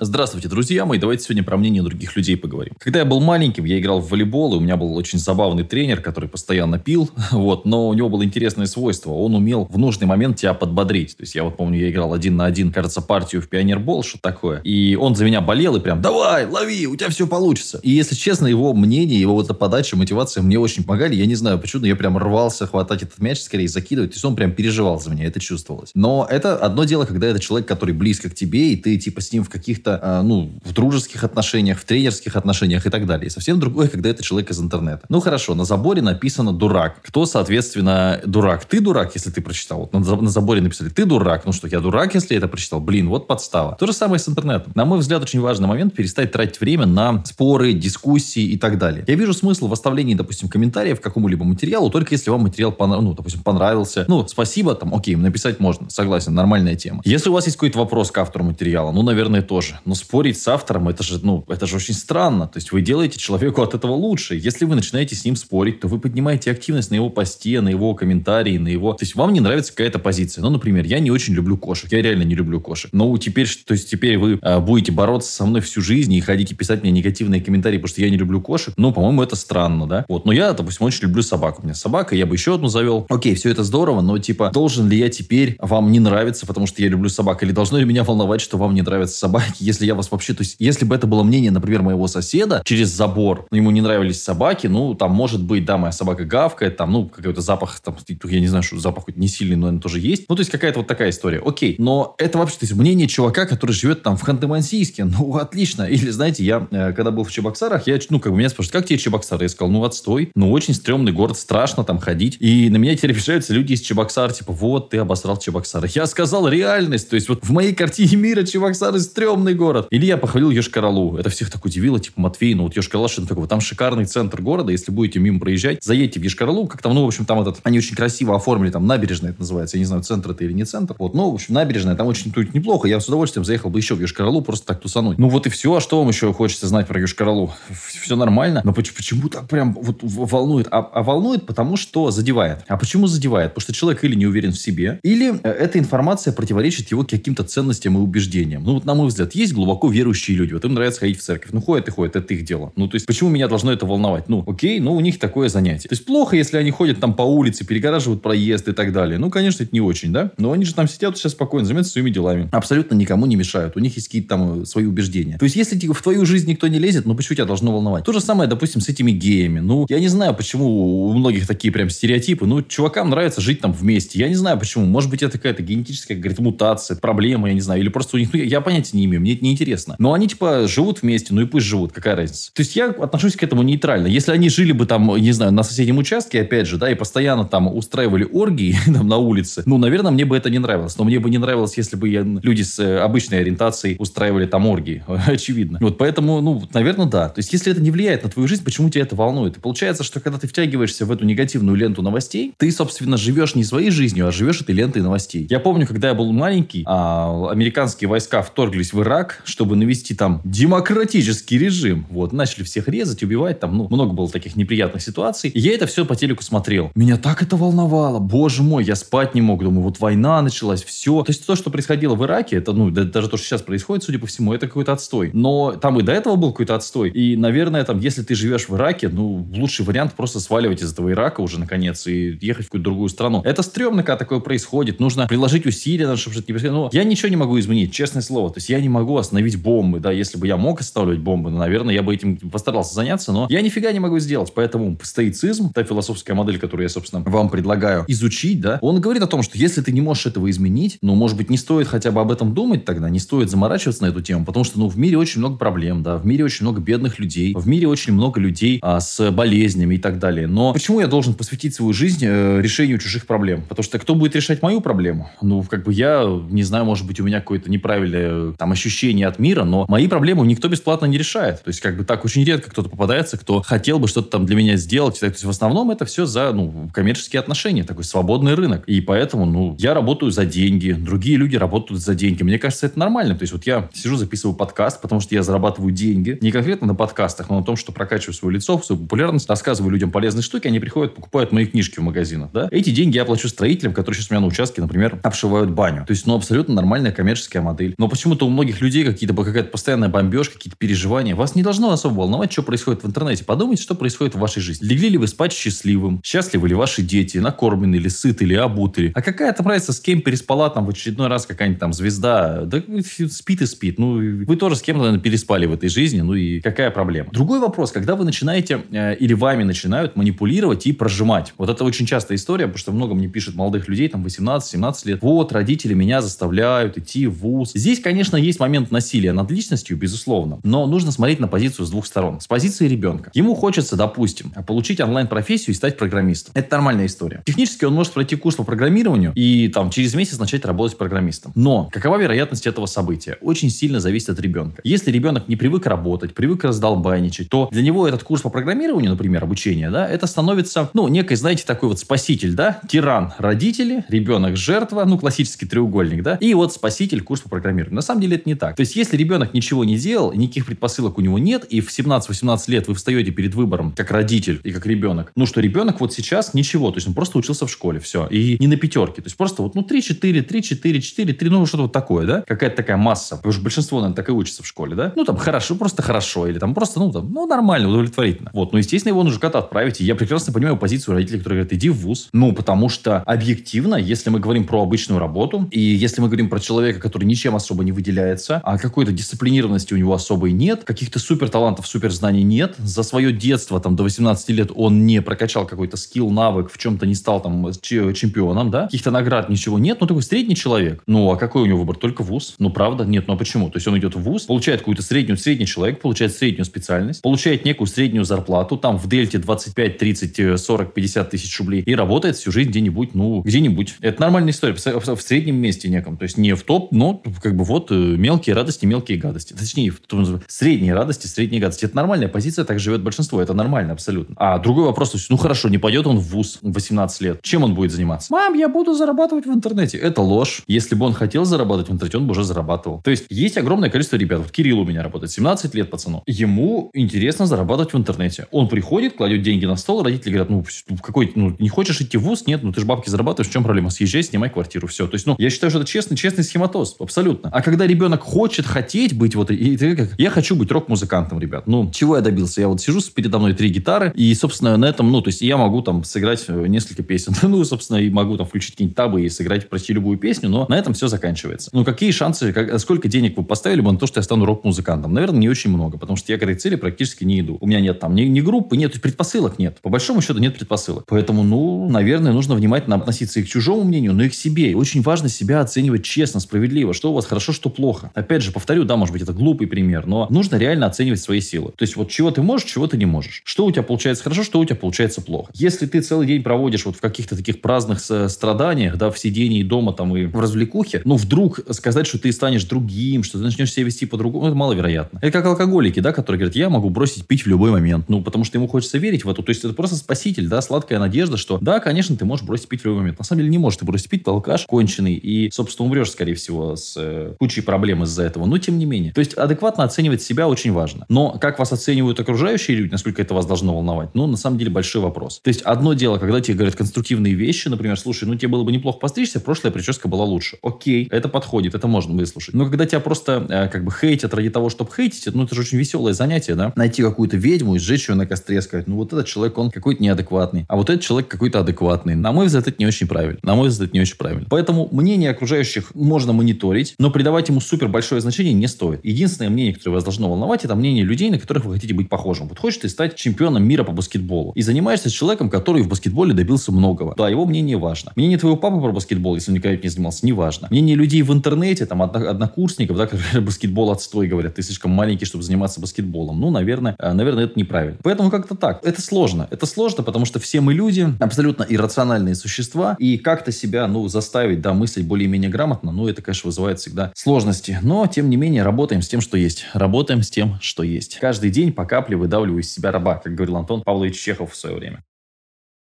Здравствуйте, друзья мои. Давайте сегодня про мнение других людей поговорим. Когда я был маленьким, я играл в волейбол, и у меня был очень забавный тренер, который постоянно пил, вот, но у него было интересное свойство. Он умел в нужный момент тебя подбодрить. То есть я вот помню, я играл один на один, кажется, партию в пионербол, что такое. И он за меня болел и прям, давай, лови, у тебя все получится. И если честно, его мнение, его вот эта подача, мотивация мне очень помогали. Я не знаю почему, но я прям рвался хватать этот мяч скорее, закидывать. То есть он прям переживал за меня, это чувствовалось. Но это одно дело, когда это человек, который близко к тебе, и ты типа с ним в каких-то каких-то, а, ну, в дружеских отношениях, в тренерских отношениях и так далее. И совсем другое, когда это человек из интернета. Ну, хорошо, на заборе написано «дурак». Кто, соответственно, дурак? Ты дурак, если ты прочитал. Вот на, заборе написали «ты дурак». Ну что, я дурак, если это прочитал? Блин, вот подстава. То же самое с интернетом. На мой взгляд, очень важный момент перестать тратить время на споры, дискуссии и так далее. Я вижу смысл в оставлении, допустим, комментариев к какому-либо материалу, только если вам материал, ну, допустим, понравился. Ну, спасибо, там, окей, написать можно. Согласен, нормальная тема. Если у вас есть какой-то вопрос к автору материала, ну, наверное, тоже тоже. Но спорить с автором, это же, ну, это же очень странно. То есть вы делаете человеку от этого лучше. Если вы начинаете с ним спорить, то вы поднимаете активность на его посте, на его комментарии, на его... То есть вам не нравится какая-то позиция. Ну, например, я не очень люблю кошек. Я реально не люблю кошек. Но теперь, то есть теперь вы а, будете бороться со мной всю жизнь и ходите писать мне негативные комментарии, потому что я не люблю кошек. Ну, по-моему, это странно, да? Вот. Но я, допустим, очень люблю собаку. У меня собака, я бы еще одну завел. Окей, все это здорово, но типа, должен ли я теперь вам не нравиться, потому что я люблю собак? Или должно ли меня волновать, что вам не нравятся собаки, если я вас вообще... То есть, если бы это было мнение, например, моего соседа через забор, ему не нравились собаки, ну, там, может быть, да, моя собака гавкает, там, ну, какой-то запах, там, я не знаю, что запах хоть не сильный, но он тоже есть. Ну, то есть, какая-то вот такая история. Окей. Но это вообще, то есть, мнение чувака, который живет там в Ханты-Мансийске. Ну, отлично. Или, знаете, я, э, когда был в Чебоксарах, я, ну, как бы меня спрашивают, как тебе Чебоксары? Я сказал, ну, отстой. Ну, очень стрёмный город, страшно там ходить. И на меня теперь обижаются люди из Чебоксар, типа, вот, ты обосрал Чебоксары. Я сказал реальность. То есть, вот в моей картине мира Чебоксары стрёмный город. Или я похвалил Йошкар-Олу. Это всех так удивило, типа, Матвей, ну вот Йошкар-Ола, что такое? Там шикарный центр города, если будете мимо проезжать, заедьте в Йошкар-Олу, как там, ну, в общем, там этот, они очень красиво оформили, там набережная это называется, я не знаю, центр это или не центр. Вот, ну, в общем, набережная, там очень тут неплохо, я с удовольствием заехал бы еще в Йошкар-Олу, просто так тусануть. Ну вот и все, а что вам еще хочется знать про Йошкар-Олу? Все нормально, но почему, почему так прям вот волнует? А, а волнует, потому что задевает. А почему задевает? Потому что человек или не уверен в себе, или э, эта информация противоречит его каким-то ценностям и убеждениям. Ну вот, на мой взгляд, есть глубоко верующие люди, вот им нравится ходить в церковь. Ну, ходят и ходят, это их дело. Ну, то есть, почему меня должно это волновать? Ну, окей, ну, у них такое занятие. То есть, плохо, если они ходят там по улице, перегораживают проезд и так далее. Ну, конечно, это не очень, да? Но они же там сидят сейчас спокойно, занимаются своими делами. Абсолютно никому не мешают. У них есть какие-то там э, свои убеждения. То есть, если в твою жизнь никто не лезет, ну, почему тебя должно волновать? То же самое, допустим, с этими геями. Ну, я не знаю, почему у многих такие прям стереотипы. Ну, чувакам нравится жить там вместе. Я не знаю, почему. Может быть, это какая-то генетическая, говорит, мутация, проблема, я не знаю. Или просто у них, ну, я понятия не имею, мне это не интересно. Но они, типа, живут вместе, ну и пусть живут, какая разница. То есть я отношусь к этому нейтрально. Если они жили бы там, не знаю, на соседнем участке, опять же, да, и постоянно там устраивали оргии там на улице, ну, наверное, мне бы это не нравилось. Но мне бы не нравилось, если бы я, люди с э, обычной ориентацией устраивали там оргии. Очевидно. Вот поэтому, ну, наверное, да. То есть если это не влияет на твою жизнь, почему тебя это волнует? И получается, что когда ты втягиваешься в эту негативную ленту новостей, ты, собственно, живешь не своей жизнью, а живешь этой лентой новостей. Я помню, когда я был маленький, а, американские войска вторглись в Ирак, чтобы навести там демократический режим. Вот, начали всех резать, убивать, там, ну, много было таких неприятных ситуаций. И я это все по телеку смотрел. Меня так это волновало. Боже мой, я спать не мог. Думаю, вот война началась, все. То есть то, что происходило в Ираке, это, ну, даже то, что сейчас происходит, судя по всему, это какой-то отстой. Но там и до этого был какой-то отстой. И, наверное, там, если ты живешь в Ираке, ну, лучший вариант просто сваливать из этого Ирака уже, наконец, и ехать в какую-то другую страну. Это стрёмно, когда такое происходит. Нужно приложить усилия, чтобы это не происходило. Но я ничего не могу изменить, честное слово. То есть я не могу остановить бомбы, да, если бы я мог останавливать бомбы, ну, наверное, я бы этим постарался заняться, но я нифига не могу сделать. Поэтому стоицизм, та философская модель, которую я, собственно, вам предлагаю изучить, да, он говорит о том, что если ты не можешь этого изменить, ну, может быть, не стоит хотя бы об этом думать тогда, не стоит заморачиваться на эту тему, потому что, ну, в мире очень много проблем, да, в мире очень много бедных людей, в мире очень много людей а, с болезнями и так далее. Но почему я должен посвятить свою жизнь э, решению чужих проблем? Потому что кто будет решать мою проблему? Ну, как бы я, не знаю, может быть, у меня какое-то неправильное там ощущение от мира, но мои проблемы никто бесплатно не решает. То есть, как бы так очень редко кто-то попадается, кто хотел бы что-то там для меня сделать. То есть, в основном это все за, ну, коммерческие отношения, такой свободный рынок. И поэтому, ну, я работаю за деньги, другие люди работают за деньги. Мне кажется, это нормально. То есть, вот я сижу, записываю подкаст, потому что я зарабатываю деньги. Не конкретно на подкастах, но на том, что прокачиваю свое лицо, свою популярность, рассказываю людям полезные штуки, они приходят, покупают мои книжки в магазинах, да. Эти деньги я плачу строителям, которые сейчас у меня на участке, например, обшивают баню. То есть, ну, абсолютно нормальная коммерческая модель. Но почему-то у многих людей какие-то, какая-то постоянная бомбежка, какие-то переживания. Вас не должно особо волновать, что происходит в интернете. Подумайте, что происходит в вашей жизни. Легли ли вы спать счастливым? Счастливы ли ваши дети? Накормлены ли, сыты ли, обуты А какая там разница, с кем переспала там в очередной раз какая-нибудь там звезда? Да спит и спит. Ну, вы тоже с кем-то, наверное, переспали в этой жизни. Ну и какая проблема? Другой вопрос, когда вы начинаете э, или вами начинают манипулировать и прожимать. Вот это очень частая история, потому что много мне пишет молодых людей, там 18-17 лет. Вот, родители меня заставляют идти в ВУЗ. Здесь, конечно, есть момент насилия над личностью, безусловно, но нужно смотреть на позицию с двух сторон. С позиции ребенка. Ему хочется, допустим, получить онлайн-профессию и стать программистом. Это нормальная история. Технически он может пройти курс по программированию и там через месяц начать работать программистом. Но какова вероятность этого события? Очень сильно зависит от ребенка. Если ребенок не привык работать, привык раздолбайничать, то для него этот курс по программированию, например, обучение, да, это становится, ну, некой, знаете, такой вот спаситель, да, тиран родители, ребенок жертва, ну, классический треугольник, да, и вот спаситель курс по программированию. На самом деле это не так. То есть, если ребенок ничего не делал, никаких предпосылок у него нет, и в 17-18 лет вы встаете перед выбором, как родитель и как ребенок, ну, что ребенок вот сейчас ничего, то есть он просто учился в школе, все, и не на пятерке, то есть просто вот, ну, 3-4, 3-4, 4-3, ну, что-то вот такое, да, какая-то такая масса, потому что большинство, наверное, так и учится в школе, да, ну, там, хорошо, просто хорошо, или там просто, ну, там, ну, нормально, удовлетворительно. Вот, ну, естественно, его нужно куда-то отправить, и я прекрасно понимаю позицию родителей, которые говорят, иди в ВУЗ, ну, потому что объективно, если мы говорим про обычную работу, и если мы говорим про человека, который ничем особо не выделяется, а какой-то дисциплинированности у него особой нет, каких-то супер талантов, супер знаний нет, за свое детство, там, до 18 лет он не прокачал какой-то скилл, навык, в чем-то не стал там чемпионом, да, каких-то наград, ничего нет, ну, такой средний человек. Ну, а какой у него выбор? Только ВУЗ. Ну, правда? Нет, ну а почему? То есть он идет в ВУЗ, получает какую-то среднюю, средний человек, получает среднюю специальность, получает некую среднюю зарплату, там в дельте 25, 30, 40, 50 тысяч рублей и работает всю жизнь где-нибудь, ну, где-нибудь. Это нормальная история. В среднем месте неком. То есть не в топ, но как бы вот э, мелкие радости, мелкие гадости. Точнее, средние радости, средние гадости. Это нормальная позиция, так живет большинство. Это нормально абсолютно. А другой вопрос, то есть, ну хорошо, не пойдет он в ВУЗ в 18 лет. Чем он будет заниматься? Мам, я буду зарабатывать в интернете. Это ложь. Если бы он хотел зарабатывать в интернете, он бы уже зарабатывал. То есть есть огромное количество ребят. Вот Кирилл у меня работает, 17 лет пацану. Ему интересно зарабатывать в интернете. Он приходит, кладет деньги на стол, родители говорят, ну, какой, ну, не хочешь идти в ВУЗ? Нет, ну, ты же бабки зарабатываешь, в чем проблема? Съезжай, снимай квартиру, все. То есть, ну, я считаю, что это честный, честный схематоз, абсолютно. А когда ребенок хочет хотеть быть вот, и как, я хочу быть рок-музыкантом, ребят. Ну, чего я добился? Я вот сижу, передо мной три гитары, и, собственно, на этом, ну, то есть, я могу там сыграть э, несколько песен. ну, собственно, и могу там включить какие-нибудь табы и сыграть почти любую песню, но на этом все заканчивается. Ну, какие шансы, как, сколько денег вы поставили бы на то, что я стану рок-музыкантом? Наверное, не очень много, потому что я к этой цели практически не иду. У меня нет там ни, ни группы, нет, предпосылок нет. По большому счету нет предпосылок. Поэтому, ну, наверное, нужно внимательно относиться и к чужому мнению, но и к себе. И очень важно себя оценивать честно, справедливо, что у вас хорошо, что плохо. Опять же, повторю, да, может быть, это глупый пример, но нужно реально оценивать свои силы. То есть вот чего ты можешь, чего ты не можешь. Что у тебя получается хорошо, что у тебя получается плохо. Если ты целый день проводишь вот в каких-то таких праздных страданиях, да, в сидении дома там и в развлекухе, ну, вдруг сказать, что ты станешь другим, что ты начнешь себя вести по-другому, это маловероятно. Это как алкоголики, да, которые говорят, я могу бросить пить в любой момент. Ну, потому что ему хочется верить в это. То есть это просто спаситель, да, сладкая надежда, что да, конечно, ты можешь бросить пить в любой момент. На самом деле не можешь ты бросить пить, ты конченый и, собственно, умрешь, скорее всего, с э, кучей проблем из-за этого. Но тем не менее. То есть адекватно оценивать себя очень важно. Но как вас оценивают окружающие люди, насколько это вас должно волновать, ну, на самом деле, большой вопрос. То есть одно дело, когда тебе говорят конструктивные вещи, например, слушай, ну, тебе было бы неплохо постричься, прошлая прическа была лучше. Окей, это подходит, это можно выслушать. Но когда тебя просто э, как бы хейтят ради того, чтобы хейтить, ну, это же очень веселое занятие, да? Найти какую-то ведьму и сжечь ее на костре, сказать, ну, вот этот человек, он какой-то неадекватный, а вот этот человек какой-то адекватный. На мой взгляд, это не очень правильно. На мой взгляд, это не очень правильно. Поэтому мнение окружающих можно мониторить, но придавать ему супер большое значение не стоит. Единственное мнение, которое вас должно волновать, это мнение людей, на которых вы хотите быть похожим. Вот хочешь ты стать чемпионом мира по баскетболу и занимаешься с человеком, который в баскетболе добился многого. Да, его мнение важно. Мнение твоего папы про баскетбол, если он никогда не занимался, не важно. Мнение людей в интернете, там, однокурсников, да, которые баскетбол отстой говорят, ты слишком маленький, чтобы заниматься баскетболом. Ну, наверное, э, наверное, это неправильно. Поэтому как-то так. Это сложно. Это сложно, потому что все мы люди, абсолютно иррациональные существа, и как-то себя, ну, заставить, да, мыслить более-менее грамотно, ну, это, конечно, вызывает всегда сложности. Но, тем не менее, работаем с тем, что есть. Работаем с тем, что есть. Каждый день по капле выдавливаю из себя раба, как говорил Антон Павлович Чехов в свое время.